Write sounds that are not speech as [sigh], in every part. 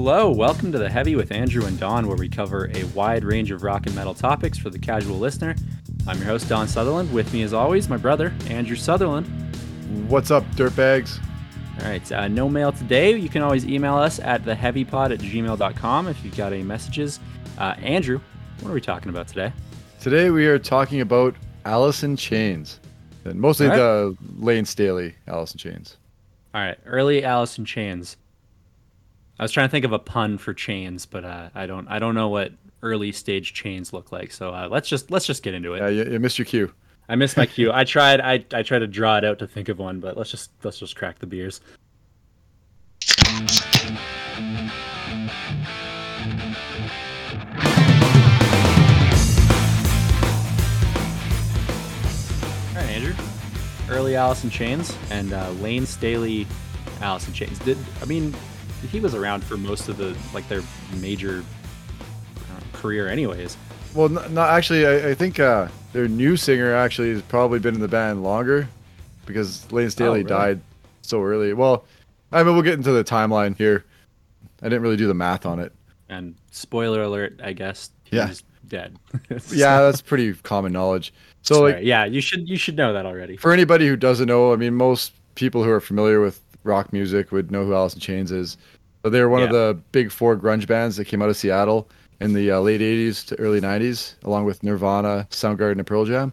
hello. Welcome to The Heavy with Andrew and Don, where we cover a wide range of rock and metal topics for the casual listener. I'm your host, Don Sutherland. With me, as always, my brother, Andrew Sutherland. What's up, dirtbags? All right, uh, no mail today. You can always email us at theheavypod at gmail.com if you've got any messages. Uh, Andrew, what are we talking about today? Today we are talking about Alice in Chains, and mostly right. the Lane Staley Alice in Chains. All right, early Alice in Chains. I was trying to think of a pun for chains, but uh, I don't. I don't know what early stage chains look like. So uh, let's just let's just get into it. Yeah, you, you missed your cue. I missed my [laughs] cue. I tried. I, I tried to draw it out to think of one, but let's just let's just crack the beers. All right, Andrew. Early Alice in Chains and uh, Lane Staley Alice in Chains. Did I mean he was around for most of the like their major uh, career, anyways. Well, not actually. I, I think uh, their new singer actually has probably been in the band longer because Lane Staley really? died so early. Well, I mean, we'll get into the timeline here. I didn't really do the math on it. And spoiler alert, I guess Yeah. he's dead. [laughs] Yeah, that's pretty common knowledge. So, Sorry. like, yeah, you should you should know that already. for anybody who doesn't know, I mean, most people who are familiar with rock music would know who Alice in Chains is. So they were one of the big four grunge bands that came out of Seattle in the uh, late 80s to early 90s, along with Nirvana, Soundgarden, and Pearl Jam.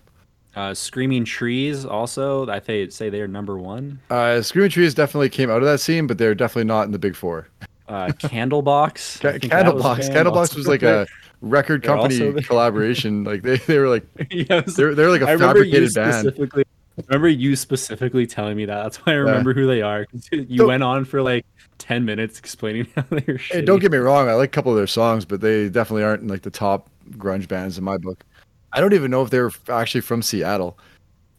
Uh, Screaming Trees also, I think say they're number one. Uh, Screaming Trees definitely came out of that scene, but they're definitely not in the big four. Uh, Candlebox. [laughs] Ca- think that was a Candlebox, Candlebox was like a [laughs] record company collaboration. Like they, they were like [laughs] yeah, was- they're they're like a I fabricated band. specifically. Remember you specifically telling me that. That's why I remember who they are. You So- went on for like ten minutes explaining [laughs] how they were. Hey, Shitty. don't get me wrong, I like a couple of their songs, but they definitely aren't in like the top grunge bands in my book. I don't even know if they're actually from Seattle,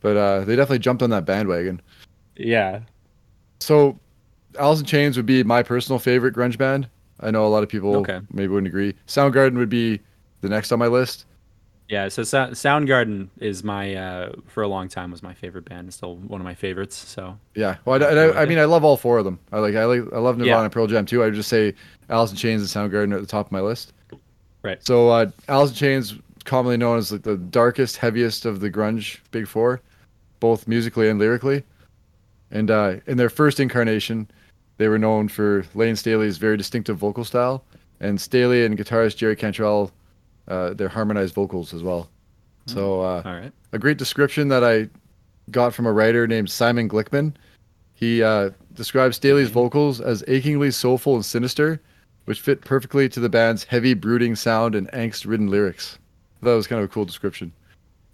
but uh, they definitely jumped on that bandwagon. Yeah, So, Alice in Chains would be my personal favorite grunge band. I know a lot of people Okay. maybe wouldn't agree. Soundgarden would be the next on my list. Yeah. So Sou- Soundgarden is my uh, for a long time was my favorite band. It's still one of my favorites. So Yeah, well, I, I, I mean, I love all four of them. I like, I like, I love Nirvana Yeah. and Pearl Jam too. I would just say Alice in Chains and Soundgarden are at the top of my list. Right. So, uh, Alice in Chains, commonly known as like the darkest, heaviest of the grunge big four, both musically and lyrically. And uh, in their first incarnation, they were known for Lane Staley's very distinctive vocal style, and Staley and guitarist Jerry Cantrell, uh, their harmonized vocals as well. So, uh, all right. a great description that I got from a writer named Simon Glickman. He uh, describes Staley's vocals as achingly soulful and sinister, which fit perfectly to the band's heavy, brooding sound and angst-ridden lyrics. That was kind of a cool description.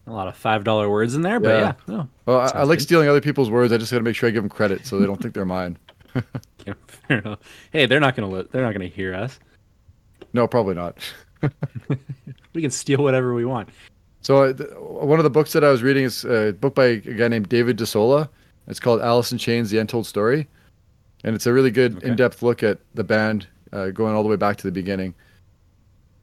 A lot of five dollar words in there, but Yeah. yeah, no, Well, I, I like good. stealing other people's words. I just got to make sure I give them credit so they don't think they're mine. [laughs] yeah, fair enough. Hey, they're not gonna li- they're not gonna hear us. No, probably not. [laughs] [laughs] We can steal whatever we want. So uh, th- one of the books that I was reading is a book by a guy named David de Sola. It's called Alice in Chains: The Untold Story, and it's a really good Okay. in-depth look at the band uh, going all the way back to the beginning.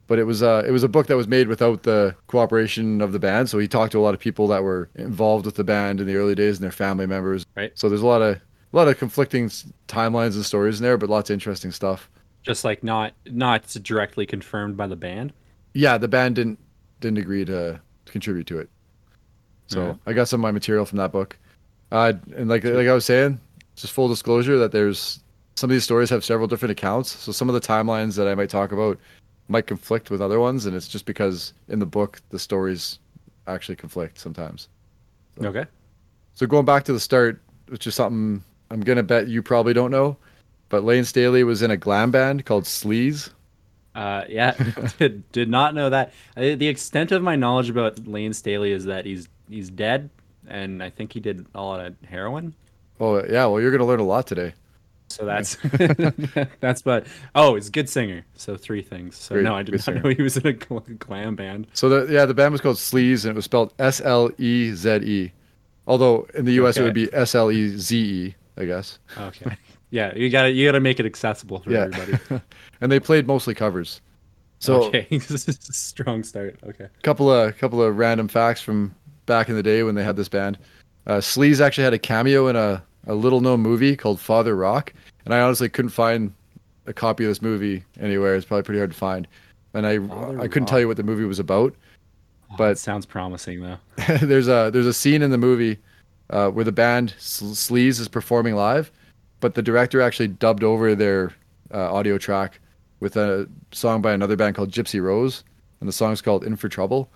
But it was uh, it was a book that was made without the cooperation of the band. So he talked to a lot of people that were involved with the band in the early days and their family members. Right. So there's a lot of a lot of conflicting s- timelines and stories in there, but lots of interesting stuff. Just like not not directly confirmed by the band. yeah, the band didn't didn't agree to contribute to it. So Alright. I got some of my material from that book. Uh, and like like I was saying, just full disclosure that there's some of these stories have several different accounts. So some of the timelines that I might talk about might conflict with other ones, and it's just because in the book the stories actually conflict sometimes. Okay. So going back to the start, which is something I'm gonna bet you probably don't know, but Lane Staley was in a glam band called Sleze. Uh, yeah, [laughs] did, did not know that. Uh, the extent of my knowledge about Lane Staley is that he's he's dead, and I think he did a lot of heroin. Oh yeah, well you're gonna learn a lot today. So that's [laughs] [laughs] that's but oh, he's a good singer. So three things. So Great, no, I did not singer. know he was in a glam band. So the yeah, the band was called Sleze, and it was spelled S L E Z E. Although in the U.S. it would be S L E Z E, I guess. Okay. Yeah, you gotta you gotta make it accessible for Yeah, everybody. [laughs] and they played mostly covers. So okay, [laughs] this is a strong start. Okay. couple of couple of random facts from back in the day when they had this band. Uh, Sleze actually had a cameo in a, a little known movie called Father Rock, and I honestly couldn't find a copy of this movie anywhere. It's probably pretty hard to find. And I Father I couldn't Rock. tell you what the movie was about. Oh, But- it sounds promising though. [laughs] there's a there's a scene in the movie uh, where the band Sl- Sleze is performing live, but the director actually dubbed over their uh, audio track with a song by another band called Gypsy Rose, and the song's called "In for Trouble."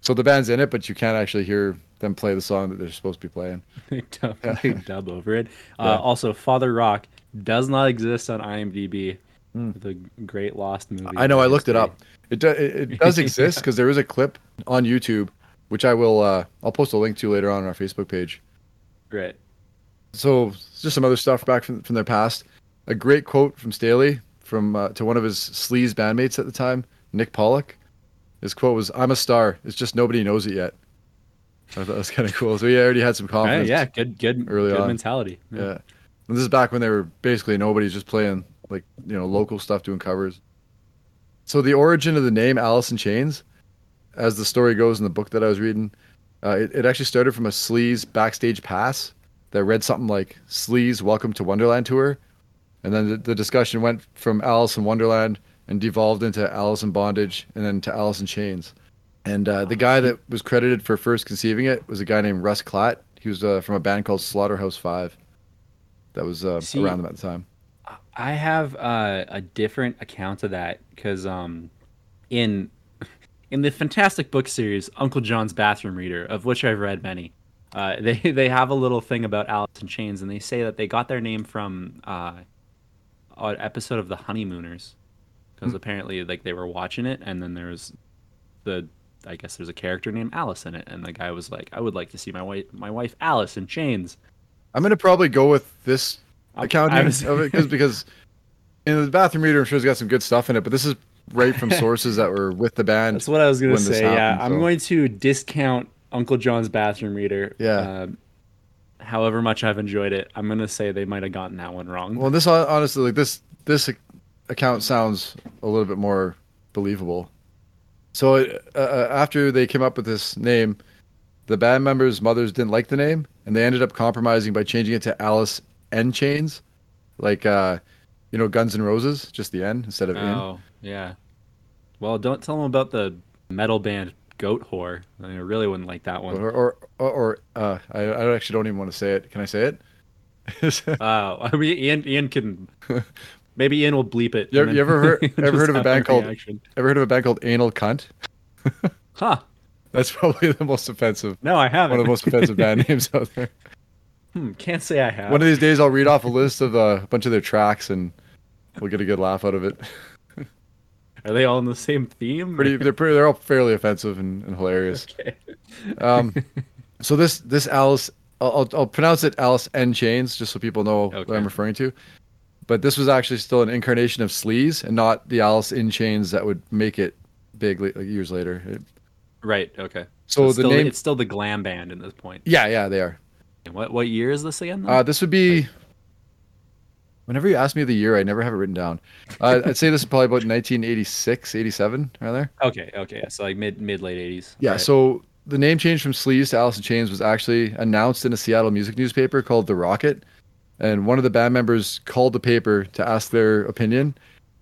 So the band's in it, but you can't actually hear them play the song that they're supposed to be playing. [laughs] they dub, they dub over it. Yeah. Uh, also, Father Rock does not exist on IMDb. Hmm. The great lost movie. I know. I looked it up. It do, it, it does [laughs] exist because there is a clip on YouTube, which I will uh, I'll post a link to later on on our Facebook page. Great. So just some other stuff back from from their past. A great quote from Staley from uh, to one of his Sleze bandmates at the time, Nick Pollock. His quote was, "I'm a star. It's just nobody knows it yet." I thought that was kind of cool. So he already had some Right, confidence. yeah, good, good, early good on. mentality. yeah. And this is back when they were basically nobody's just playing like you know local stuff, doing covers. So the origin of the name Alice in Chains, as the story goes in the book that I was reading, uh, it, it actually started from a Sleze backstage pass that read something like "Sleze Welcome to Wonderland Tour," and then the, the discussion went from Alice in Wonderland and devolved into Alice in Bondage, and then to Alice in Chains. And uh, the guy that was credited for first conceiving it was a guy named Russ Klatt. He was uh, from a band called Slaughterhouse Five. That was uh, See- around them at the time. I have uh, a different account of that because um, in [laughs] in the fantastic book series Uncle John's Bathroom Reader, of which I've read many, uh, they [laughs] they have a little thing about Alice in Chains, and they say that they got their name from uh, an episode of The Honeymooners, because Hmm. apparently like they were watching it, and then there's the I guess there's a character named Alice in it, and the guy was like, I would like to see my wife my wife Alice in chains. I'm gonna probably go with this accounting was- of it cause, [laughs] because in the bathroom reader, I'm sure it's got some good stuff in it, but this is right from [laughs] sources that were with the band. That's what I was gonna say. yeah, happened, I'm going to discount Uncle John's bathroom reader. Yeah. Um, however much I've enjoyed it, I'm gonna say they might have gotten that one wrong. Well, this hon- honestly, like this, this account sounds a little bit more believable. So uh, uh, after they came up with this name, the band members' mothers didn't like the name, and they ended up compromising by changing it to Alice N Chains, like uh, you know Guns N' Roses, just the N instead of in. oh, yeah. Well, don't tell them about the metal band Goat Whore. I really wouldn't like that one. Or or or, or uh, I, I actually don't even want to say it. Can I say it? [laughs] Uh, I mean, Ian, Ian can. [laughs] Maybe Ian will bleep it. You you ever heard- [laughs] ever heard of a band called-. Ever heard of a band called Anal Cunt? Huh? That's probably the most offensive, No, I haven't. one of the most offensive band names out there. Hmm, can't say I have. One of these days, I'll read off a list of uh, a bunch of their tracks, and we'll get a good laugh out of it. Are they all in the same theme? Pretty, they're pretty, they're all fairly offensive and, and hilarious. [laughs] Okay. Um, [laughs] so this this Alice, I'll, I'll, pronounce it Alice N Chains, just so people know what I'm referring to. But this was actually still an incarnation of Sleze, and not the Alice in Chains that would make it big like, years later. It- Right. Okay. so it's the still, name, it's still the glam band in this point. yeah, yeah, they are. And What what year is this again? Uh, this would be. Whenever you ask me the year, I never have it written down. Uh, I'd say this is probably about 1986, 87, around there. okay. Okay. So like mid mid late eighties. Yeah, so the name change from Sleze to Alice in Chains was actually announced in a Seattle music newspaper called The Rocket. And one of the band members called the paper to ask their opinion.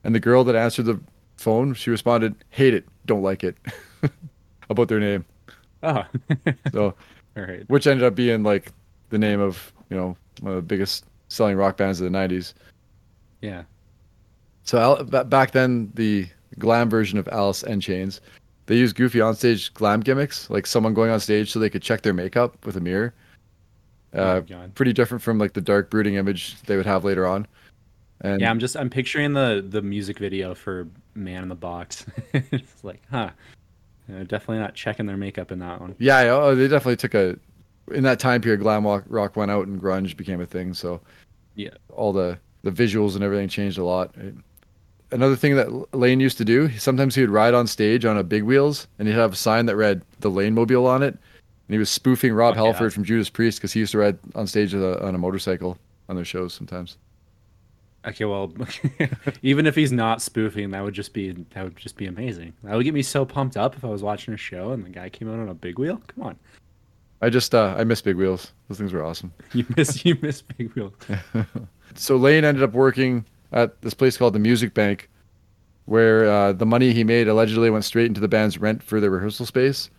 And the girl that answered the phone, she responded, hate it, don't like it, [laughs] about their name. Oh. So, [laughs] All right. which ended up being like the name of, you know, one of the biggest selling rock bands of the 90s. Yeah. So Al- back then, the glam version of Alice and Chains, they used goofy onstage glam gimmicks, like someone going on stage so they could check their makeup with a mirror. Oh Uh, God. pretty different from like the dark brooding image they would have later on. And Yeah, I'm just I'm picturing the the music video for Man in the Box. [laughs] it's like, huh. Uh, definitely not checking their makeup in that one. yeah, oh, they definitely took a. In that time period, glam rock, rock went out and grunge became a thing. So Yeah. all the the visuals and everything changed a lot. Another thing that Lane used to do, sometimes he would ride on stage on a big wheels, and he'd have a sign that read "The Lane Mobile" on it, and he was spoofing Rob Halford that's- from Judas Priest because he used to ride on stage with a, on a motorcycle on their shows sometimes. Okay, well, [laughs] even if he's not spoofing, that would just be that would just be amazing. That would get me so pumped up if I was watching a show and the guy came out on a big wheel. Come on, I just uh, I miss big wheels; those things were awesome. [laughs] you miss you miss big wheels. [laughs] so Lane ended up working at this place called the Music Bank, where uh, the money he made allegedly went straight into the band's rent for their rehearsal space.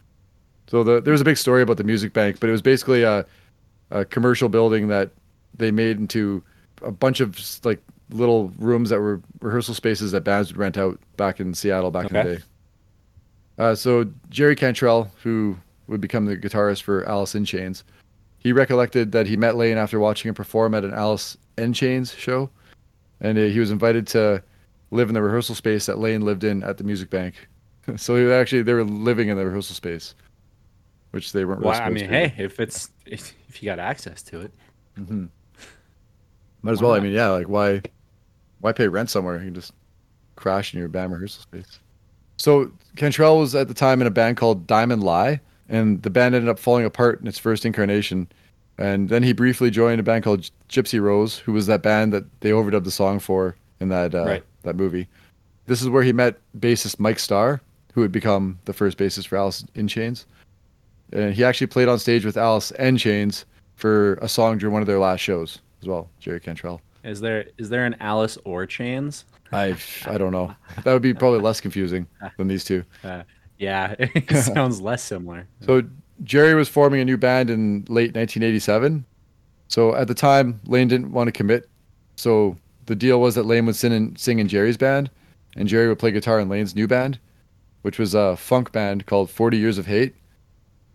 So the, there was a big story about the Music Bank, but it was basically a, a commercial building that they made into a bunch of like little rooms that were rehearsal spaces that bands would rent out back in Seattle back in the day. Uh, so Jerry Cantrell, who would become the guitarist for Alice in Chains, he recollected that he met Lane after watching him perform at an Alice in Chains show, and uh, he was invited to live in the rehearsal space that Lane lived in at the Music Bank. [laughs] so he actually they were living in the rehearsal space, which they weren't. Well, really I mean, to. hey, if it's if, if you got access to it, mm-hmm. Might as Why well. I mean, yeah, like why, why pay rent somewhere? You can just crash in your band rehearsal space. So Cantrell was at the time in a band called Diamond Lie, and the band ended up falling apart in its first incarnation. And then he briefly joined a band called Gypsy Rose, who was that band that they overdubbed the song for in that uh, Right. that movie. This is where he met bassist Mike Starr, who would become the first bassist for Alice in Chains. And he actually played on stage with Alice and Chains for a song during one of their last shows as well. Jerry Cantrell. is there is there an Alice or Chains? I I don't know. That would be probably less confusing than these two. [laughs] Uh, yeah, [laughs] it [laughs] sounds less similar. So Jerry was forming a new band in late 1987. So at the time, Lane didn't want to commit. So the deal was that Lane would sing in, sing in Jerry's band, and Jerry would play guitar in Lane's new band, which was a funk band called 40 Years of Hate,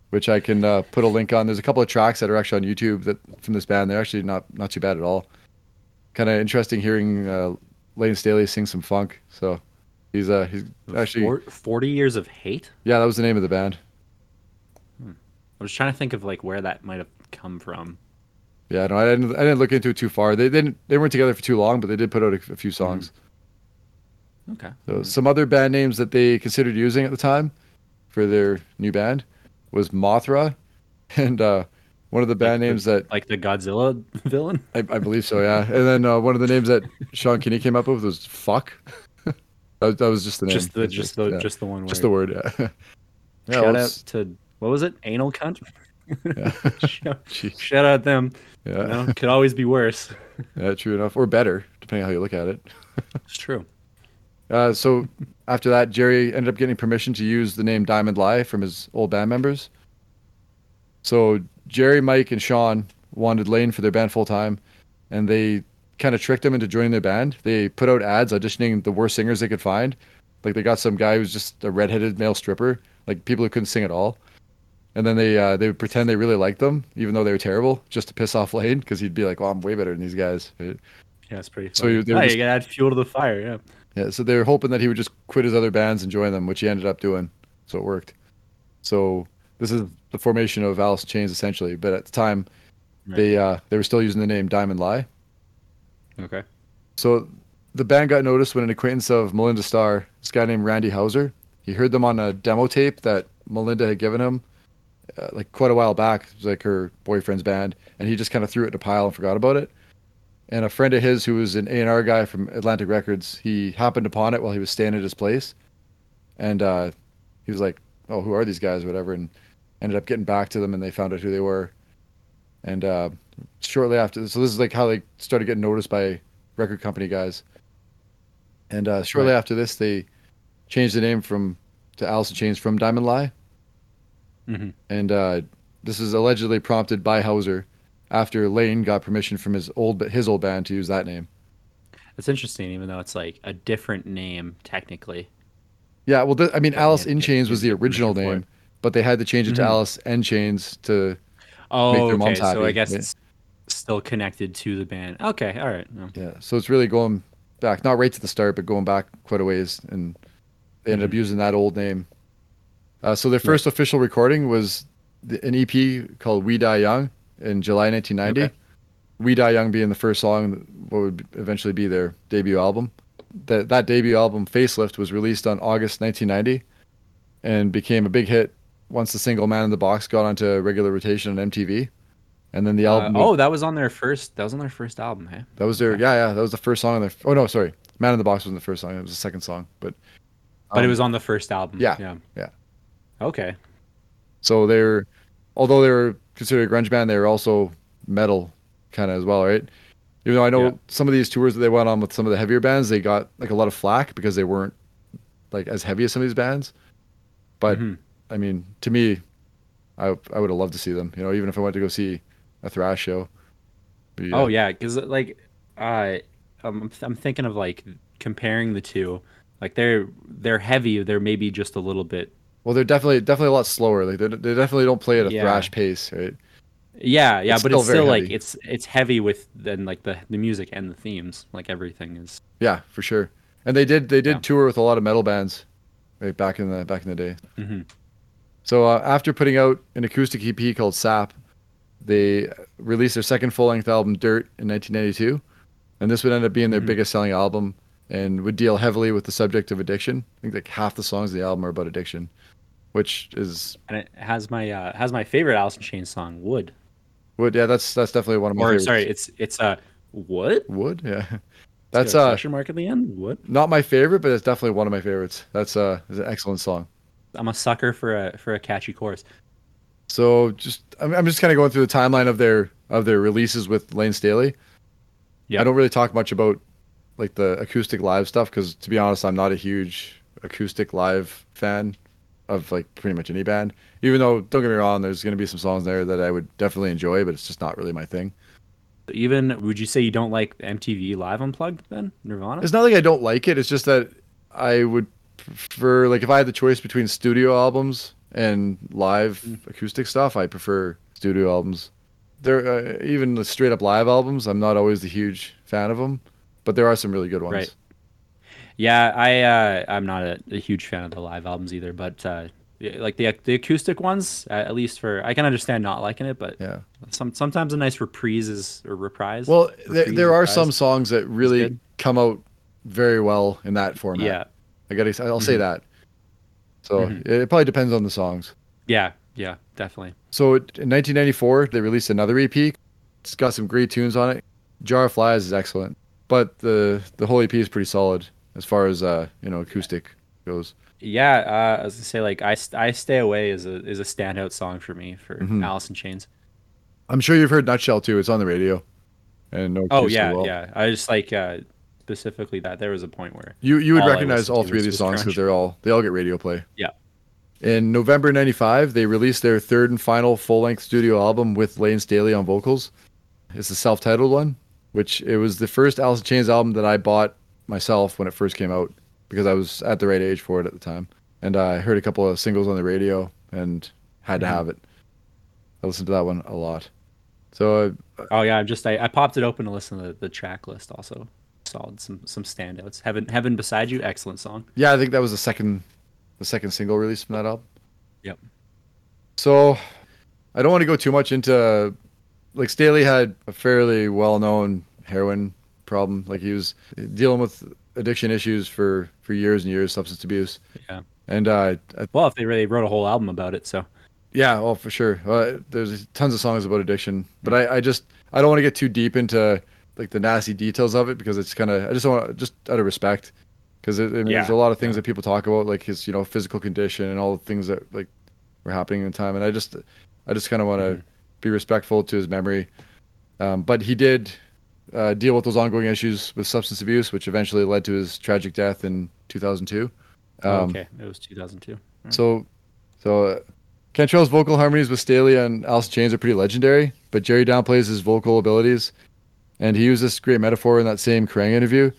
which I can uh, put a link on. There's a couple of tracks that are actually on YouTube that from this band. They're actually not not too bad at all. Kind of interesting hearing uh, Lane Staley sing some funk. So he's uh he's actually Forty years of hate. yeah that was the name of the band. I was trying to think of like where that might have come from. Yeah, no, I didn't. I didn't look into it too far. They didn't. They weren't together for too long, but they did put out a, a few songs. Okay. So some other band names that they considered using at the time for their new band was Mothra, [laughs] and uh, one of the band the- names that Like the Godzilla [laughs] villain. I, I believe so, yeah. And then uh, one of the names that Sean Kinney came up with was Fuck. [laughs] that, was, that was just the name. Just the just the yeah, just the one. Word. Just the word. Yeah. [laughs] yeah Shout well, out to what was it? Anal cunt. yeah. [laughs] shout, [laughs] shout out them. yeah. You know, could always be worse. yeah, true enough, or better, depending on how you look at it. It's true. Uh, so after that, Jerry ended up getting permission to use the name Diamond Lie from his old band members. So Jerry, Mike, and Sean wanted Lane for their band full time, and they kind of tricked them into joining their band. They put out ads auditioning the worst singers they could find. Like they got some guy who's just a redheaded male stripper, like people who couldn't sing at all. And then they uh, they would pretend they really liked them, even though they were terrible, just to piss off Lane, because he'd be like, "Oh, I'm way better than these guys." right? Yeah, it's pretty. So Funny. you- they were oh, just- you gotta add fuel to the fire. Yeah. Yeah, so they were hoping that he would just quit his other bands and join them, which he ended up doing. So it worked. So this is the formation of Alice in Chains essentially, but at the time Right. they uh, they were still using the name Diamond Lie. Okay. So the band got noticed when an acquaintance of Melinda Starr, this guy named Randy Hauser, he heard them on a demo tape that Melinda had given him, uh, like quite a while back. It was like her boyfriend's band, and he just kind of threw it in a pile and forgot about it. And a friend of his, who was an A and R guy from Atlantic Records, he happened upon it while he was staying at his place, and uh, he was like, "Oh, who are these guys?" Or whatever, and ended up getting back to them, and they found out who they were. And uh, shortly after, this. so this is like how they started getting noticed by record company guys. And uh, shortly Right. after this, they changed the name from to Alice in Chains from Diamond Lie. hmm And uh, this is allegedly prompted by Hauser after Lane got permission from his old his old band to use that name. It's interesting, even though it's like a different name technically. Yeah, well, th- I mean, Alice in Chains was the original name, but they had to change it to Mhm. Alice and Chains to Oh, their okay. moms So I guess yeah. it's still connected to the band. Okay, all right. No. yeah. So it's really going back, not right to the start, but going back quite a ways, and they ended up Mm-hmm. using that old name. Uh, so their first official recording was the, an EP called "We Die Young" in July 1990. Okay. "We Die Young" being the first song, what would eventually be their debut album. That that debut album, "Facelift," was released on August 1990, and became a big hit once the single "Man in the Box" got onto regular rotation on MTV. And then the Uh, album, oh, that was on their first. That was on their first album, hey? that was their yeah yeah that was the first song on their. Oh no, sorry, "Man in the Box" wasn't the first song; it was the second song. But But it um, was on the first album. yeah, Yeah. yeah. Okay. So they're, although they were considered a grunge band, they were also metal kind of as well, right? Even though I know Yeah. some of these tours that they went on with some of the heavier bands, they got like a lot of flack because they weren't like as heavy as some of these bands. But Mhm. I mean, to me, I I would have loved to see them. You know, even if I went to go see a thrash show. But, Oh yeah, because like, uh, I'm I'm thinking of like comparing the two. Like they're they're heavy. They're maybe just a little bit. Well, they're definitely definitely a lot slower. Like they, they definitely don't play at a Yeah. thrash pace, right? Yeah, yeah, It's but still it's still like it's it's heavy with then like the the music and the themes. Like everything is. Yeah, for sure. And they did they did Yeah. tour with a lot of metal bands, right back in the back in the day. hmm So uh, after putting out an acoustic EP called Sap, they released their second full-length album Dirt in 1992, and this would end up being their Mhm. biggest selling album and would deal heavily with the subject of addiction. I think like half the songs in the album are about addiction, which is And it has my uh has my favorite Alice in Chains song, Would. Would, yeah that's that's definitely one of my Or favorites. sorry, it's it's uh Would. Would yeah. [laughs] That's a uh question mark at the end. Would. not my favorite, but it's definitely one of my favorites. That's uh is an excellent song. I'm a sucker for a for a catchy chorus. So just I'm, I'm just kind of going through the timeline of their of their releases with Lane Staley. Yeah. I don't really talk much about like the acoustic live stuff because to be honest, I'm not a huge acoustic live fan of like pretty much any band. Even though don't get me wrong, there's gonna be some songs there that I would definitely enjoy, but it's just not really my thing. Even would you say you don't like MTV Live Unplugged then Nirvana? It's not like I don't like it. It's just that I would prefer like if I had the choice between studio albums and live Mm. acoustic stuff, I prefer studio albums. There, uh, even the straight up live albums, I'm not always a huge fan of them, but there are some really good ones. Right. Yeah, I uh, I'm not a, a huge fan of the live albums either, but uh, like the the acoustic ones, uh, at least for I can understand not liking it, but Yeah. some sometimes a nice reprise is or reprise. Well, there, reprise, there are reprise. some songs that really come out very well in that format. Yeah, I gotta, I'll say Mhm. that. So Mhm. it probably depends on the songs. yeah, yeah, definitely. So it- in 1994, they released another EP. It's got some great tunes on it. Jar of Flies is excellent, but the the whole EP is pretty solid as far as uh you know acoustic goes. Yeah, uh, I was gonna say like I, I stay away is a is a standout song for me for Mhm. Alice in Chains. I'm sure you've heard Nutshell too. It's on the radio, and no. Oh yeah, well. yeah. I just like uh, specifically that there was a point where You you would All recognize all three of these songs because they're all they all get radio play. Yeah. In November '95, they released their third and final full-length studio album with Lane Staley on vocals. It's the self-titled one, which it was the first Alice in Chains album that I bought myself when it first came out because I was at the right age for it at the time, and I heard a couple of singles on the radio and had to Mhm. have it. I listened to that one a lot. So uh, Oh yeah, I'm just I, I popped it open to listen to the, the track list also. Solid some some standouts. Heaven Heaven Beside You, excellent song. Yeah, I think that was the second, the second single release from that album. Yep. So, I don't want to go too much into, like Staley had a fairly well-known heroin problem. Like he was dealing with addiction issues for for years and years, substance abuse. Yeah. And uh, I- Well, if they really wrote a whole album about it, so yeah, well, for sure. Uh, there's tons of songs about addiction, but I, I just I don't want to get too deep into like the nasty details of it because it's kind of I just want just out of respect because I mean, there's a lot of things yeah. that people talk about like his you know physical condition and all the things that like were happening in time, and I just I just kind of want to Mhm. be respectful to his memory. Um, but he did uh, deal with those ongoing issues with substance abuse, which eventually led to his tragic death in 2002. Um, oh, okay, it was 2002. so, so uh, Cantrell's vocal harmonies with Staley and Alice Chains are pretty legendary, but Jerry downplays his vocal abilities, and he used this great metaphor in that same Kerrang interview.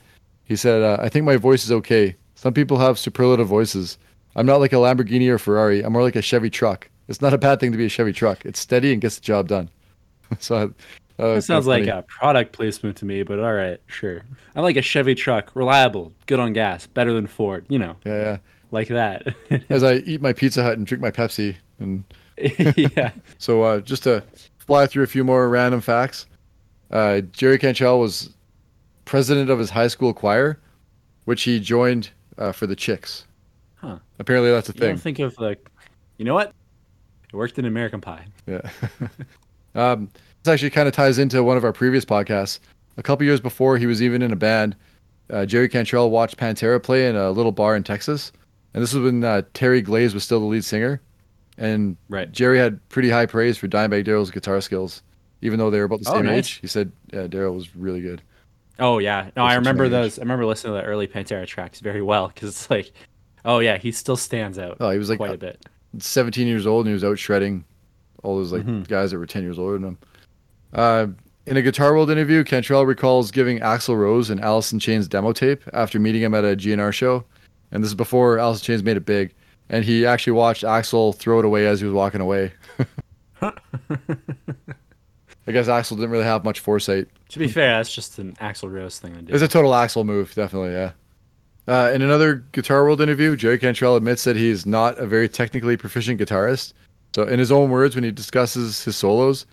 He said, uh, "I think my voice is okay. Some people have superlative voices. I'm not like a Lamborghini or Ferrari. I'm more like a Chevy truck. It's not a bad thing to be a Chevy truck. It's steady and gets the job done." [laughs] so, uh, That sounds like a product placement to me, but all right, sure. I like a Chevy truck, reliable, good on gas, better than Ford, you know, yeah, yeah. like that. [laughs] As I eat my Pizza Hut and drink my Pepsi, and [laughs] yeah. So uh, just to fly through a few more random facts, uh, Jerry Cantrell was president of his high school choir, which he joined uh, for the Chicks. Huh. Apparently, that's a You don't thing. think of like, you know what? It worked in American Pie. Yeah. [laughs] um, this actually kind of ties into one of our previous podcasts. A couple years before he was even in a band, uh, Jerry Cantrell watched Pantera play in a little bar in Texas, and this was when uh, Terry Glaze was still the lead singer, and Right. Jerry had pretty high praise for Dimebag Darrell's guitar skills. Even though they were about the Oh, same nice. age. He said, "Yeah, Daryl was really good." Oh yeah, no, I remember those. I remember listening to the early Pantera tracks very well because it's like, oh yeah, he still stands out Oh, he was like quite a bit. 17 years old and he was out shredding all those like Mhm. guys that were 10 years older than him. Uh, in a Guitar World interview, Cantrell recalls giving Axl Rose an Allison in Chains demo tape after meeting him at a GNR show, and this is before Allison in Chains made it big. And he actually watched Axl throw it away as he was walking away. [laughs] [laughs] I guess Axl didn't really have much foresight. To be fair, that's just an Axl Rose thing to do. It's a total Axel move, definitely, yeah. Uh, in another Guitar World interview, Jerry Cantrell admits that he's not a very technically proficient guitarist. So, in his own words, when he discusses his solos,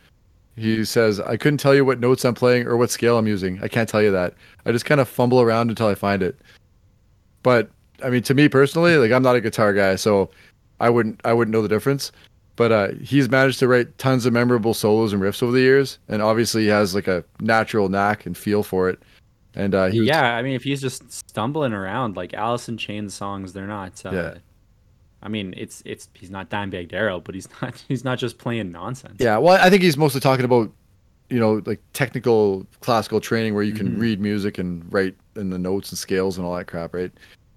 he says, I couldn't tell you what notes I'm playing or what scale I'm using. I can't tell you that. I just kind of fumble around until I find it. But, I mean, to me personally, like, I'm not a guitar guy, so I wouldn't, I wouldn't know the difference. But uh, he's managed to write tons of memorable solos and riffs over the years, and obviously he has like a natural knack and feel for it. And uh, he was, yeah, I mean, if he's just stumbling around like Allison in Chains songs, they're not. Uh, Yeah. I mean, it's it's he's not Dimebag Darrell, but he's [laughs] not he's not just playing nonsense. Yeah, well, I think he's mostly talking about, you know, like technical classical training where you can Mhm. read music and write in the notes and scales and all that crap, right?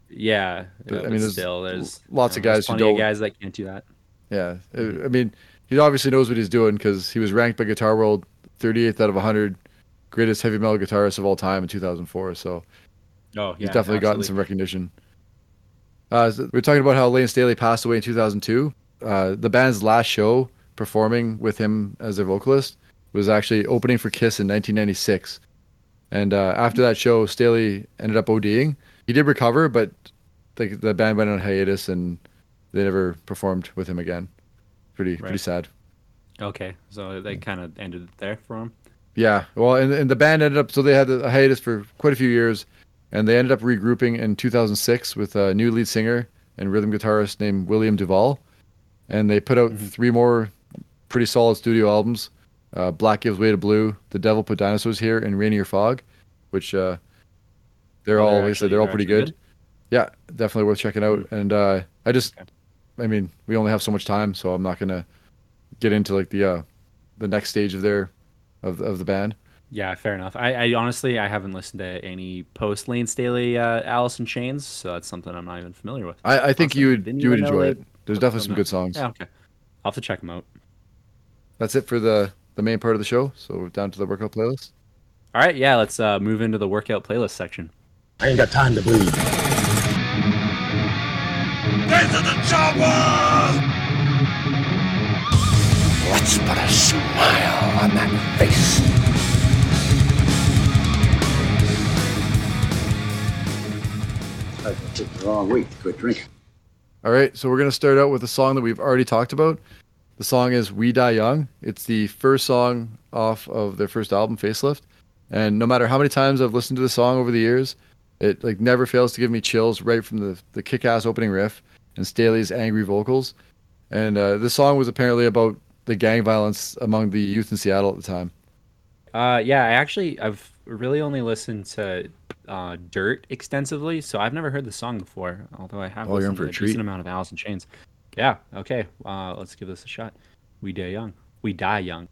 yeah. But, yeah, I mean, there's still, there's lots you of know, there's guys who of don't- guys that can't do that. Yeah, I-. Mean, he obviously knows what he's doing because he was ranked by Guitar World 38th out of 100 greatest heavy metal guitarists of all time in 2004. So Oh, he's yeah, definitely gotten some recognition. Uh, so we're talking about how Lane Staley passed away in 2002. Uh, the band's last show performing with him as their vocalist was actually opening for Kiss in 1996. And uh, after that show, Staley ended up ODing. He did recover, but the, the band went on hiatus and they never performed with him again. Pretty pretty sad. Okay, so they kind of ended it there for him. Yeah, well, and, and the band ended up so they had a hiatus for quite a few years, and they ended up regrouping in 2006 with a new lead singer and rhythm guitarist named William DuVall, and they put out Mhm. three more pretty solid studio albums: uh, Black Gives Way to Blue, The Devil Put Dinosaurs Here, and Rainier Fog, which uh, they're Oh, all they're said, actually- they're all pretty actually good. Yeah, definitely worth checking out. And uh, I just, Okay. I mean, we only have so much time, so I'm not gonna get into like the uh, the next stage of their of of the band. Yeah, fair enough. I, I honestly I haven't listened to any post Lane Staley uh, Alice in Chains, so that's something I'm not even familiar with. I, I think Awesome. you would Didn't you would enjoy they it. There's definitely some out. good songs. Yeah, okay. I'll have to check them out. That's it for the the main part of the show. So we're down to the workout playlist. All right, yeah, let's uh, move into the workout playlist section. I ain't got time to bleed. Let's put a smile on that face. I took the wrong week to quit drinking. All right, so we're gonna start out with a song that we've already talked about. The song is "We Die Young." It's the first song off of their first album, Facelift. And no matter how many times I've listened to the song over the years, it like never fails to give me chills right from the the kick-ass opening riff and Staley's angry vocals. And uh, this song was apparently about the gang violence among the youth in Seattle at the time. Uh, yeah, I actually I've really only listened to uh, Dirt extensively, so I've never heard the song before. Although I have Oh, you're listened for to a a decent amount of Alice in Chains. Yeah. Okay. Uh, let's give this a shot. We die young. We die young.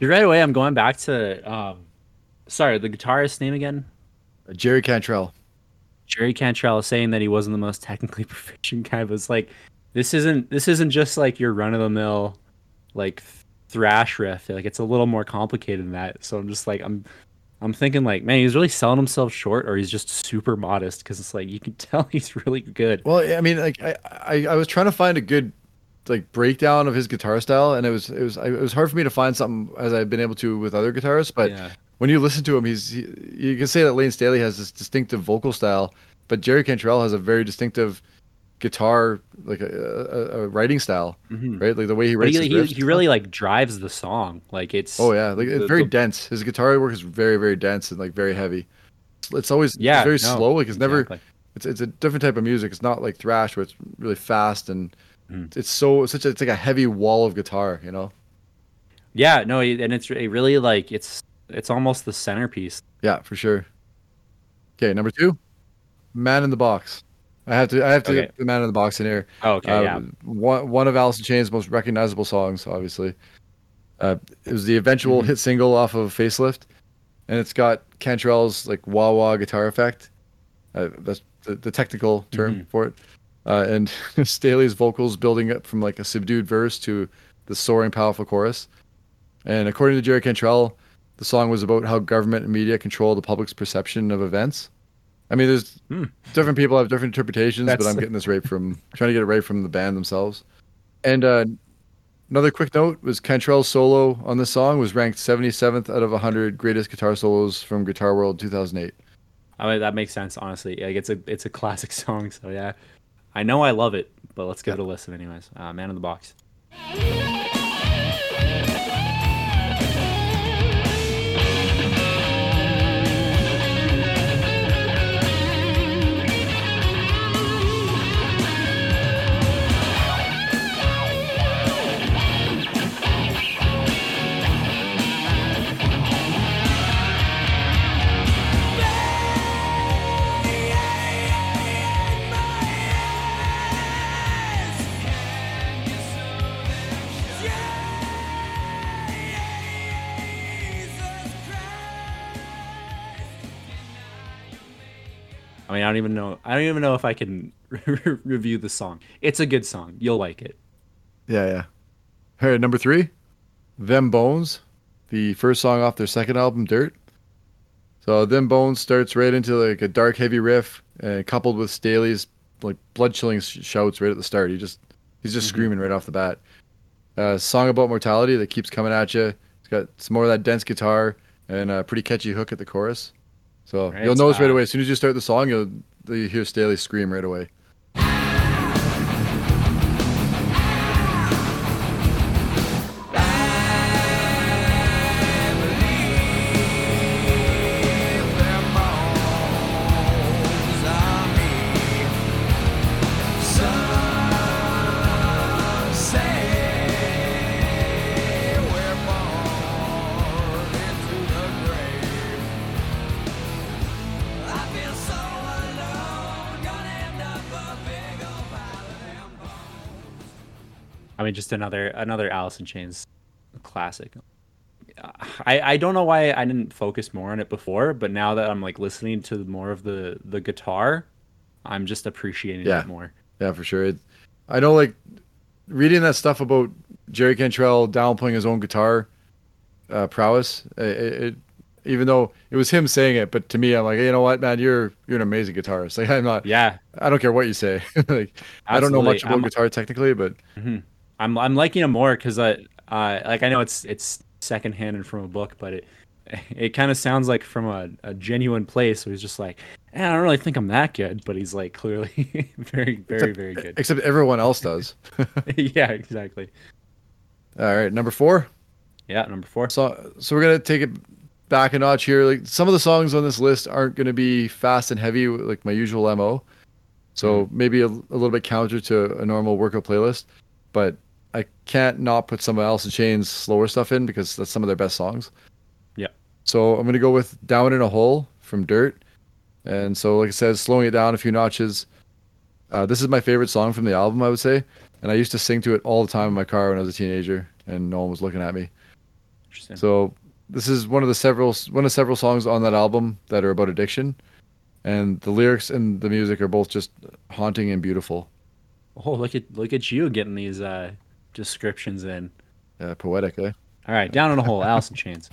Right away, I'm going back to um, sorry, the guitarist's name again. Jerry Cantrell. Jerry Cantrell saying that he wasn't the most technically [laughs] proficient guy was like this isn't this isn't just like your run of the mill like thrash riff like it's a little more complicated than that so i'm just like i'm i'm thinking like man he's really selling himself short or he's just super modest because it's like you can [laughs] tell he's really good Well, I mean, like I, I, I was trying to find a good like breakdown of his guitar style, and it was it was it was hard for me to find something as I've been able to with other guitarists. But yeah when you listen to him, he's he, you can say that Lane Staley has this distinctive vocal style, but Jerry Cantrell has a very distinctive guitar, like a, a, a writing style, Mhm. right? Like the way he writes he, he, he really like drives the song. Like it's. Oh yeah, like it's the- very the- dense. His guitar work is very very dense and like very heavy. It's, it's always yeah it's very no, slow. Like it's never it's it's a different type of music. It's not like thrash where it's really fast and Mm. it's so it's such a, it's like a heavy wall of guitar, you know. Yeah, no, and it's it really like it's it's almost the centerpiece. Yeah, for sure. Okay, number two, Man in the Box. I have to I have to Okay. get the Man in the Box in here. Oh, okay, Uh, yeah. One one of Alice in Chains' most recognizable songs, obviously. Uh, it was the eventual Mhm. hit single off of Facelift, and it's got Cantrell's like wah wah guitar effect. Uh, that's the, the technical term Mhm. for it. Uh, and [laughs] Staley's vocals building up from like a subdued verse to the soaring, powerful chorus. And according to Jerry Cantrell, the song was about how government and media control the public's perception of events. I mean, there's Hmm. different people have different interpretations, but I'm getting this right from [laughs] trying to get it right from the band themselves. And uh, another quick note was Cantrell's solo on this song was ranked 77th out of 100 greatest guitar solos from Guitar World 2008. I mean that makes sense honestly. Like it's a it's a classic [laughs] song, so yeah. I know I love it, but let's give it a listen anyways. Uh, Man in the Box. Don't even know. I don't even know if I can [laughs] review the song. It's a good song. You'll like it. Yeah, yeah. All right, number three, Them Bones, the first song off their second album, Dirt. So Them Bones starts right into like a dark, heavy riff, and coupled with Staley's like blood chilling shouts right at the start. He just he's just screaming right off the bat. Uh, song about mortality that keeps coming at you. It's got some more of that dense guitar and a pretty catchy hook at the chorus. So Right, you'll notice right uh, away as soon as you start the song, you'll you hear Staley scream right away. I mean, just another another Alice in Chains classic. I I don't know why I didn't focus more on it before, but now that I'm like listening to more of the the guitar, I'm just appreciating Yeah. it more. Yeah, for sure. It, I know, like reading that stuff about Jerry Cantrell downplaying his own guitar uh, prowess. It, it, even though it was him saying it, but to me, I'm like, you know what, man, you're you're an amazing guitarist. [laughs] Like, I'm not. Yeah, I don't care what you say. [laughs] like, I don't know much about I'm- guitar technically, but I'm I'm liking it more because I uh like I know it's it's secondhand and from a book, but it it kind of sounds like from a, a genuine place. So he's just like, eh, I don't really think I'm that good, but he's like clearly [laughs] very very very good. except everyone else does. [laughs] [laughs] yeah, exactly. All right, number four. Yeah, number four. So, so we're gonna take it back a notch here. Like some of the songs on this list aren't gonna be fast and heavy like my usual mo. So maybe a, a little bit counter to a normal workout playlist, but I can't not put some of Alice in Chains slower stuff in because that's some of their best songs. Yeah. So I'm gonna go with "Down in a Hole" from Dirt, and so like I said, slowing it down a few notches. Uh, this is my favorite song from the album, I would say, and I used to sing to it all the time in my car when I was a teenager, and no one was looking at me. Interesting. So this is one of the several one of several songs on that album that are about addiction, and the lyrics and the music are both just haunting and beautiful, oh, look at look at you getting these uh descriptions in. uh, poetic. Eh? All right, down in a hole, in Chains.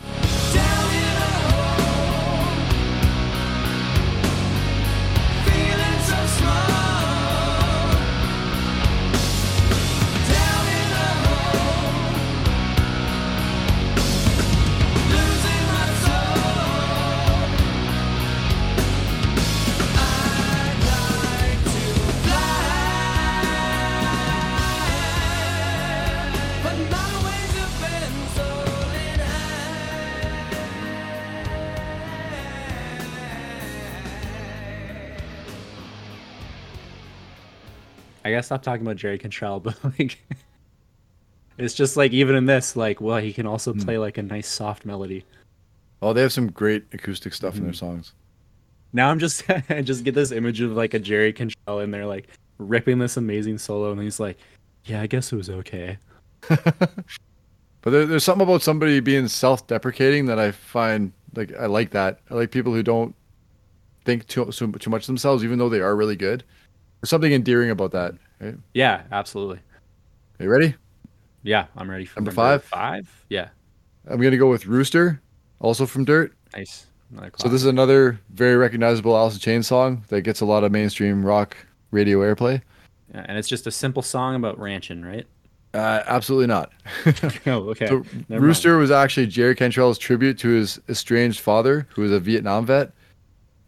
Gotta stop talking about Jerry Cantrell, [laughs] but like, it's just like even in this, like, well, he can also hmm. play like a nice soft melody. Oh, they have some great acoustic stuff in their hmm. songs. Now I'm just [laughs] I just get this image of like a Jerry Cantrell in there, like ripping this amazing solo, and he's like, "Yeah, I guess it was okay." [laughs] But there, there's something about somebody being self-deprecating that I find like I like that. I like people who don't think too too, too much of themselves, even though they are really good. There's something endearing about that. Right? Yeah, absolutely. Are you ready? Yeah, I'm ready for Number five? Five? Yeah, I'm gonna go with Rooster, also from Dirt. nice. So this is another very recognizable Alice in Chains song that gets a lot of mainstream rock radio airplay. yeah, and it's just a simple song about ranching, right? Uh, absolutely not. [laughs] oh, okay. So Never mind. Rooster was actually Jerry Cantrell's tribute to his estranged father, who was a Vietnam vet.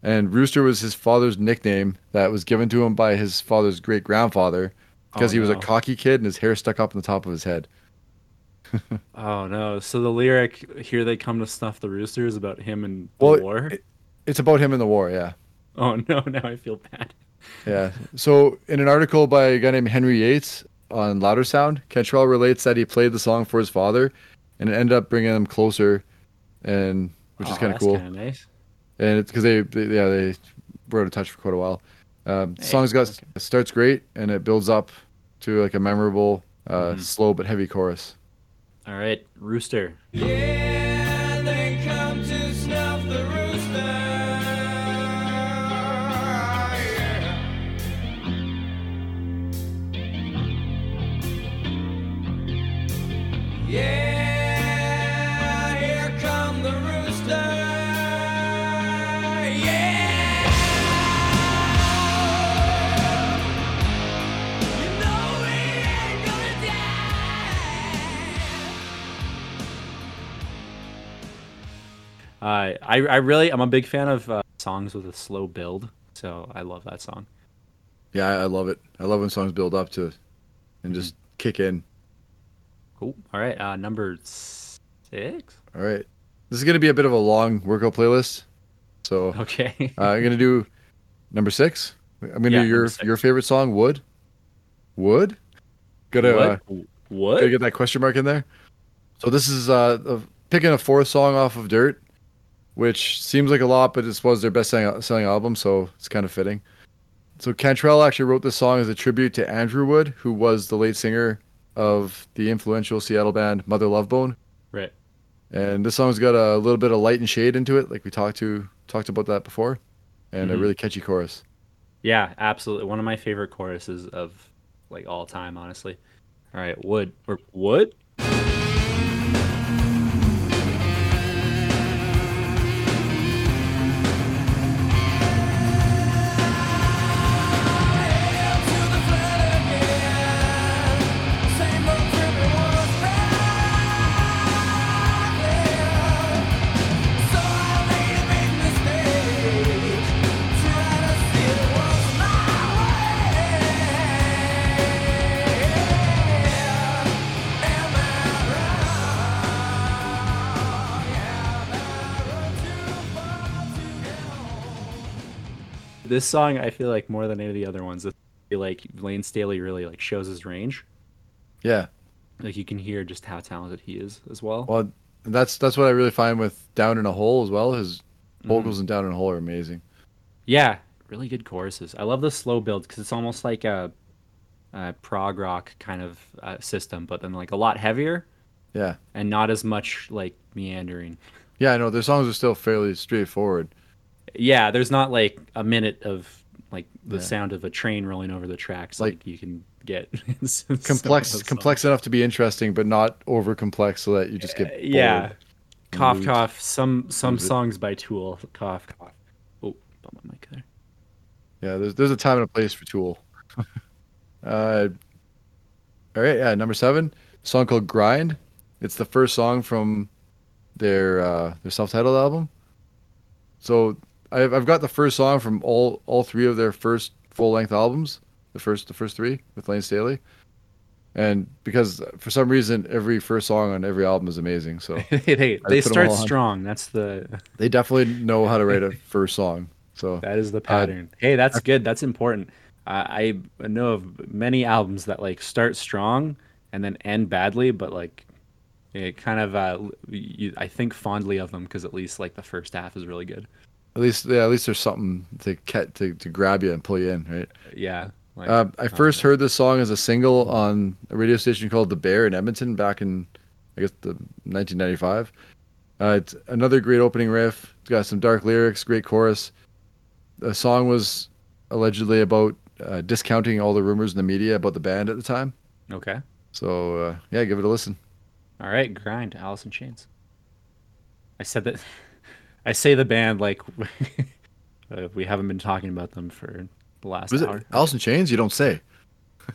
And Rooster was his father's nickname that was given to him by his father's great grandfather because Oh, he was no. a cocky kid and his hair stuck up on the top of his head. [laughs] Oh no! So the lyric "Here they come to snuff the rooster" is about him and the Well, war. it- It's about him in the war, yeah. Oh [laughs] no! Now I feel bad. Yeah. So in an article by a guy named Henry Yates on Louder Sound, Cantrell relates that he played the song for his father and it ended up bringing them closer and which is Oh, kind of that's cool. Nice. And it's because they, they yeah they were out of touch for quite a while. Um, the Hey, song's got okay. it starts great and it builds up to like a memorable, uh, Mhm. slow but heavy chorus. All right, rooster. Yeah, they come to snuff the rooster. Yeah. Yeah, Uh, I I really I'm a big fan of uh, songs with a slow build, so I love that song. Yeah, I, love it. I love when songs build up to and just kick in. Cool. All right, uh, number six. All right, this is gonna be a bit of a long workout playlist, so [laughs] Okay. uh, I'm gonna do number six. I'm gonna Yeah, do your your favorite song, Would. Would. Gotta uh, what? What? Gotta get that question mark in there. So this is uh picking a fourth song off of Dirt, which seems like a lot, but this was their best selling, selling album, so it's kind of fitting. So Cantrell actually wrote this song as a tribute to Andrew Wood, who was the late singer of the influential Seattle band Mother Love Bone. Right. And this song's got a little bit of light and shade into it, like we talked to talked about that before, and a Mhm. really catchy chorus. Yeah, absolutely. One of my favorite choruses of like all time, honestly. All right, wood or wood? This song, I feel like more than any of the other ones, I feel like Lane Staley really like shows his range. Yeah. Like you can hear just how talented he is as well. Well, that's that's what I really find with Down in a Hole as well. His Mm-hmm. vocals in Down in a Hole are amazing. Yeah, really good choruses. I love the slow build because it's almost like a, a prog rock kind of uh, system, but then like a lot heavier Yeah. and not as much like meandering. Yeah, I know their songs are still fairly straightforward. Yeah, there's not like a minute of like the Yeah. sound of a train rolling over the tracks Like- like, you can get. [laughs] in some of Complex, complex enough to be interesting, but not over complex so that you just get bored. Yeah, cough cough. Some some songs by Tool. Cough cough. Oh, bump my mic there. Yeah, there's there's a time and a place for Tool. [laughs] uh, all right, yeah, number seven, song called "Grind." It's the first song from their uh, their self-titled album. So I've I've got the first song from all all three of their first full-length albums. The first the first three with Lane Staley. And because for some reason every first song on every album is amazing, so [laughs] they they, they put 'em start strong. That's the [laughs] they definitely know how to write a [laughs] first song. So That is the pattern. hey, that's good. That's important. I, I know of many albums that like start strong and then end badly, but like it kind of uh, you, I think fondly of them because at least like the first half is really good. At least, yeah, at least there's something to ca- to, to grab you and pull you in, right? Yeah. Like, Uh, I first heard this song as a single on a radio station called The Bear in Edmonton back in, I guess, the 1995. Uh, it's another great opening riff. It's got some dark lyrics, great chorus. The song was allegedly about uh, discounting all the rumors in the media about the band at the time. Okay. So uh, yeah, give it a listen. All right, grind, Alice in Chains. I said that. [laughs] I say the band like [laughs] uh, we haven't been talking about them for the last Was hour. it Alice in Chains? You don't say.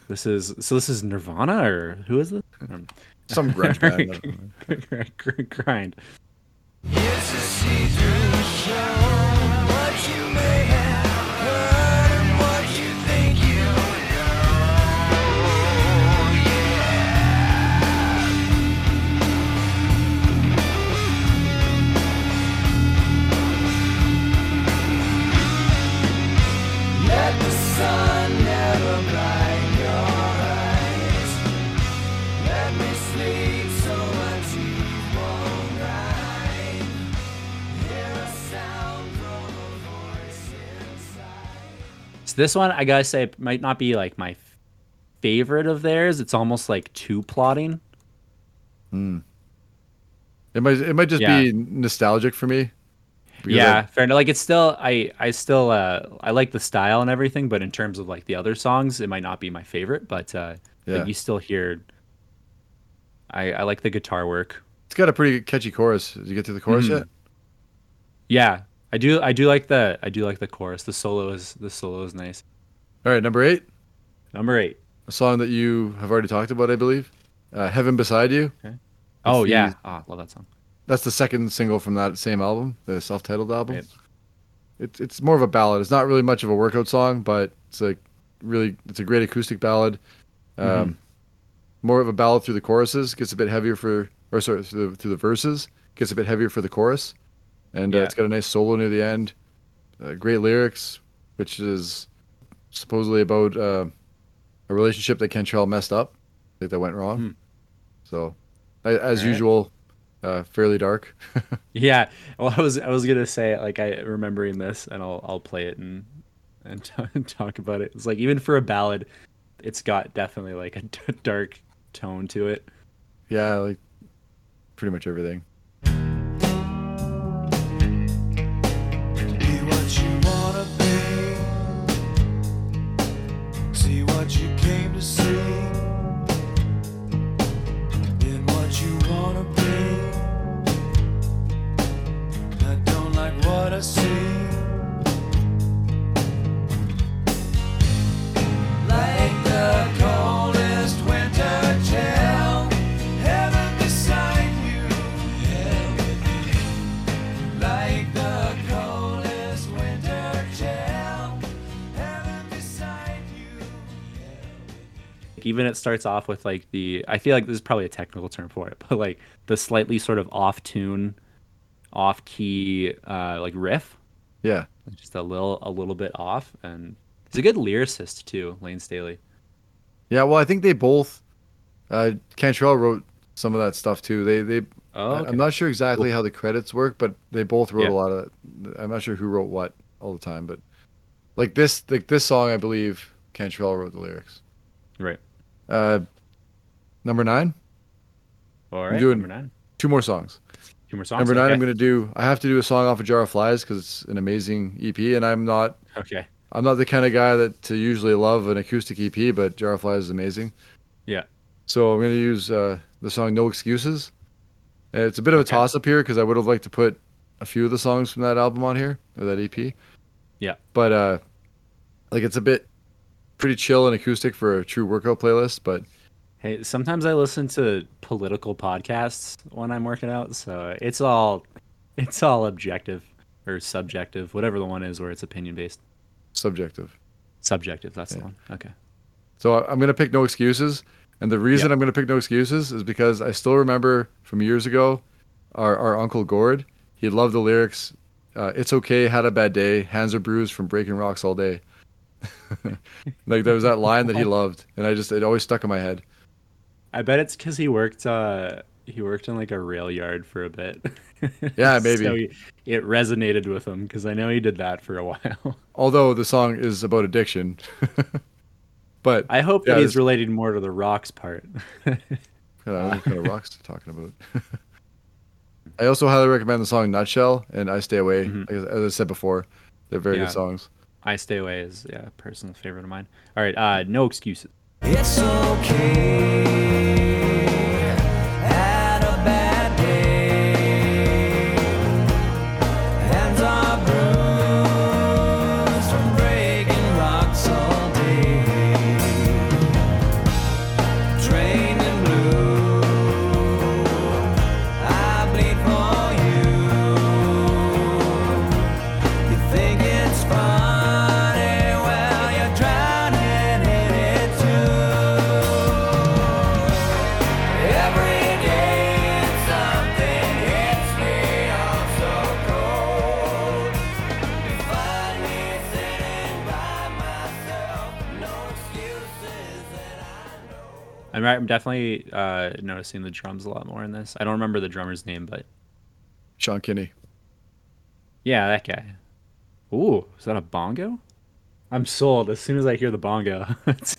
This is so. This is Nirvana or who is this? Um, Some grunge band. [laughs] grind. So this one, I gotta say, might not be like my favorite of theirs. It's almost like too plotting. Hmm. It might it might just Yeah. be nostalgic for me. yeah, I- fair enough. Like it's still, I, I still, uh, I like the style and everything, but in terms of like the other songs, it might not be my favorite. But uh, Yeah. like you still hear. I, I like the guitar work. it's got a pretty catchy chorus. Did you get to the chorus Mhm. yet? Yeah, I do. I do like the. I do like the chorus. The solo is the solo is nice. All right, number eight, Number eight. a song that you have already talked about, I believe. Uh, Heaven Beside You. Okay. Oh the- yeah, ah, love that song. That's the second single from that same album, the self-titled album. Right. It's it's more of a ballad. It's not really much of a workout song, but it's like really it's a great acoustic ballad. Um, Mm-hmm. More of a ballad through the choruses. Gets a bit heavier for or sorry through the, through the verses. Gets a bit heavier for the chorus, and uh, it's got a nice solo near the end. Uh, great lyrics, which is supposedly about uh, a relationship that Cantrell messed up, that went wrong. Hmm. So, as usual, uh, fairly dark. [laughs] Yeah. Well, I was I was gonna say like I remembering this, and I'll I'll play it and and [laughs] t- talk about it. It's like even for a ballad, it's got definitely like a d- [laughs] dark tone to it. Yeah, like pretty much everything. Even it starts off with like the I feel like this is probably a technical term for it, [laughs] but like the slightly sort of off tune, off key uh, like riff, Yeah, just a little a little bit off, and he's a good lyricist too, Lane Staley. yeah. Well, I think they both. Uh, Cantrell wrote some of that stuff too. They they. Oh, okay. I'm not sure exactly how the credits work, but they both wrote Yeah. a lot of. I'm not sure who wrote what all the time, but like this like this song, I believe Cantrell wrote the lyrics. right. Uh, number nine, All right. I'm doing- number nine. two more songs. Two more songs. Number nine, okay. I'm gonna do. I have to do a song off of Jar of Flies because it's an amazing EP, and I'm not Okay. I'm not the kind of guy that to usually love an acoustic EP, but Jar of Flies is amazing. Yeah. So I'm going to use uh, the song "No Excuses." And it's a bit of a Okay. toss up here because I would have liked to put a few of the songs from that album on here or that EP. Yeah. But uh, like it's a bit pretty chill and acoustic for a true workout playlist. But Hey, sometimes I listen to political podcasts when I'm working out, so it's all it's all objective or subjective, whatever the one is where it's opinion based. subjective. Subjective, that's the one. Okay. So I'm going to pick "No Excuses," and the reason I'm going to pick "No Excuses" is because I still remember from years ago, our our uncle Gord. He loved the lyrics. Uh, it's okay, had a bad day. Hands are bruised from breaking rocks all day. [laughs] like there was that line that he loved, and I just it always stuck in my head. I bet it's because he worked. uh He worked in like a rail yard for a bit. Yeah, [laughs] maybe. so he, it resonated with him because I know he did that for a [laughs] while. Although the song is about addiction, but I hope Yeah, that he's related more to the rocks part. I don't know what kind of rocks talking about. I also highly recommend the song Nutshell and I Stay Away. Mhm. As I said before, they're very Yeah. good songs. I Stay Away is yeah, a personal favorite of mine. All right, uh, no excuses. It's okay. Right, I'm definitely uh, noticing the drums a lot more in this. I don't remember the drummer's name, but Sean Kinney. yeah, that guy. Ooh, is that a bongo? I'm sold as soon as I hear the bongo. [laughs] it's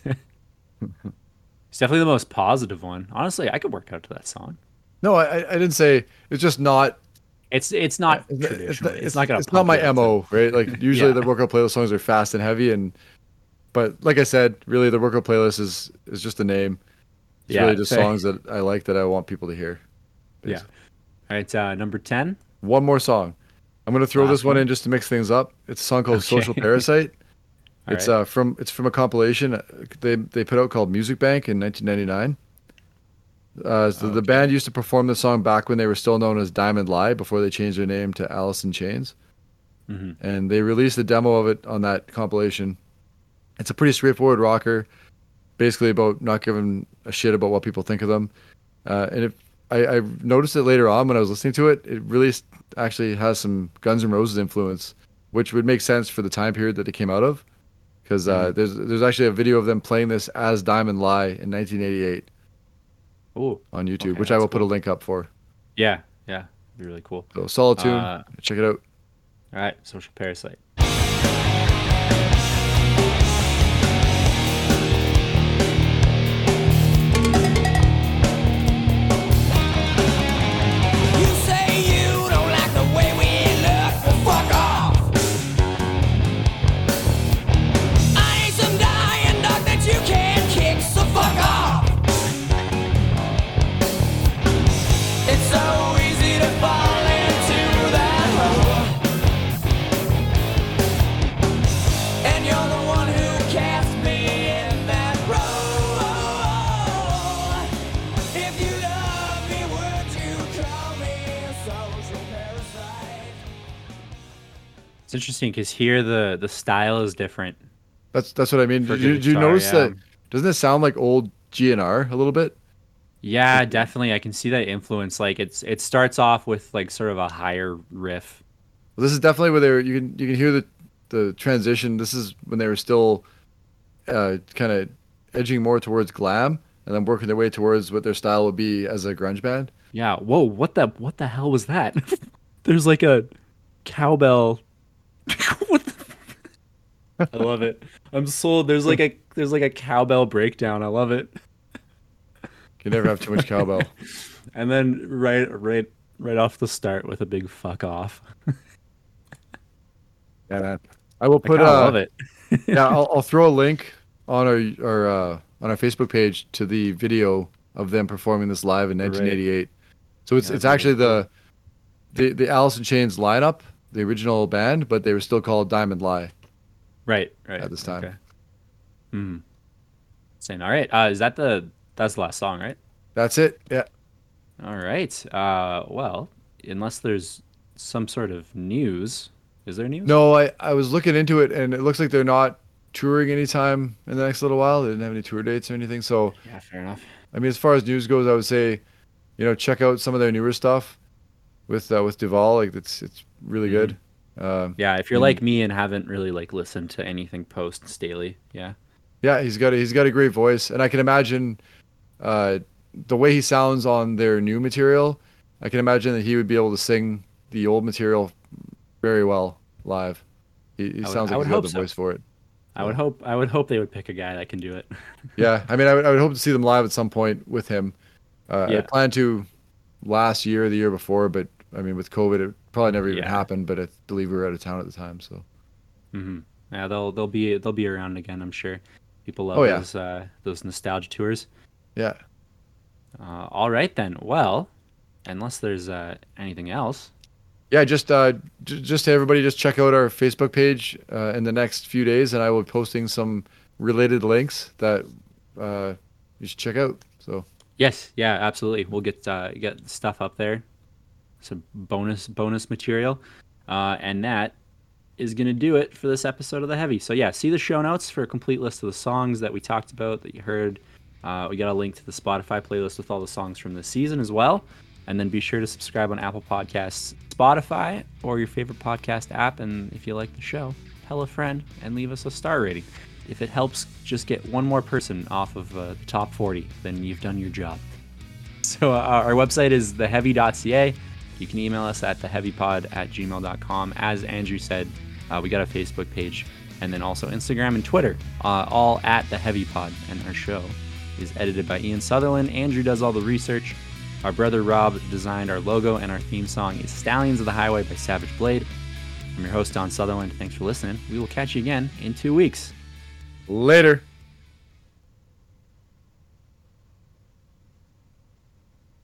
definitely the most positive one. Honestly, I could work out to that song. No, I, I didn't say it's just not. It's it's not It's, traditional. not, It's, not gonna. It's not my mo, right? Like [laughs] usually Yeah. the workout playlist songs are fast and heavy, and but like I said, really the workout playlist is is just a name. It's Yeah, really just songs that I like that I want people to hear. Yeah. All right, uh, number ten. One more song. I'm gonna throw Last this one one? in just to mix things up. It's a song called Okay. "Social [laughs] Parasite." It's right. uh from it's from a compilation uh, they they put out called Music Bank in 1999. Uh, so the band used to perform the song back when they were still known as Diamond Lie before they changed their name to Alice in Chains, Mhm. and they released a demo of it on that compilation. It's a pretty straightforward rocker, basically about not giving a shit about what people think of them. Uh, and if I, I noticed it later on when I was listening to it, it really actually has some Guns N' Roses influence, which would make sense for the time period that it came out of. Because uh, there's there's actually a video of them playing this as Diamond Lie in 1988 Ooh, on YouTube, Okay, which I will that's put a link up for. yeah, yeah, it'd be really cool. So solid tune, Uh, check it out. All right, social parasite. Interesting because here the the style is different. That's that's what I mean. Did you, did you notice yeah. that? Doesn't it sound like old GNR a little bit? Yeah, definitely. I can see that influence. Like it's it starts off with like sort of a higher riff. Well, this is definitely where they were. You can you can hear the the transition. This is when they were still uh, kind of edging more towards glam, and then working their way towards what their style would be as a grunge band. Yeah. Whoa. What the what the hell was that? [laughs] There's like a cowbell. [laughs] what? The... I love it. I'm sold. There's like a there's like a cowbell breakdown. I love it. You never have too much cowbell. [laughs] And then right right right off the start with a big fuck off. Yeah, man. I will put. kinda uh, love it. [laughs] yeah, I'll, I'll throw a link on our our uh, on our Facebook page to the video of them performing this live in 1988. So it's Yeah, it's actually be really the the the Alice in Chains lineup, the original band, but they were still called Diamond Lie. Right. Right. At this time. Okay. Hmm. Saying all right. Uh, is that the that's the last song, right? That's it. Yeah. All right. Uh, well, unless there's some sort of news, is there news? No, I I was looking into it, and it looks like they're not touring anytime in the next little while. They didn't have any tour dates or anything. So Yeah, fair enough. I mean, as far as news goes, I would say, you know, check out some of their newer stuff with uh, with DuVall. Like it's it's really good. Um, Yeah, if you're like me and haven't really like listened to anything post Staley, yeah. Yeah, he's got a, he's got a great voice, and I can imagine uh, the way he sounds on their new material. I can imagine that he would be able to sing the old material very well live. He, he would- sounds like he's got the so. voice for it. I would hope I would hope they would pick a guy that can do it. [laughs] Yeah, I mean, I would, I would hope to see them live at some point with him. Uh, I Yeah. planned to last year, or the year before, but I mean, with COVID, it probably never even Yeah. happened. But I believe we were out of town at the time, so hmm Yeah, they'll they'll be they'll be around again. I'm sure. People love Oh, yeah. those uh, those nostalgia tours. yeah. Uh, all right then. Well, unless there's uh, anything else. Yeah, just uh, j- just to everybody, just check out our Facebook page uh, in the next few days, and I will be posting some related links that uh, you should check out. So Yes, yeah, absolutely. We'll get uh, get stuff up there, some bonus bonus material, uh, and that is gonna do it for this episode of the Heavy. So yeah, see the show notes for a complete list of the songs that we talked about that you heard. Uh, we got a link to the Spotify playlist with all the songs from this season as well, and then be sure to subscribe on Apple Podcasts, Spotify, or your favorite podcast app. And if you like the show, tell a friend and leave us a star rating. If it helps just get one more person off of uh, the top 40, then you've done your job. [laughs] So uh, our website is theheavy.ca. You can email us at theheavypod at gmail.com. As Andrew said, uh, we got a Facebook page and then also Instagram and Twitter, uh, all at the Heavy Pod. And our show is edited by Ian Sutherland. Andrew does all the research. Our brother Rob designed our logo, and our theme song is Stallions of the Highway by Savage Blade. I'm your host, Don Sutherland. Thanks for listening. We will catch you again in two weeks. later.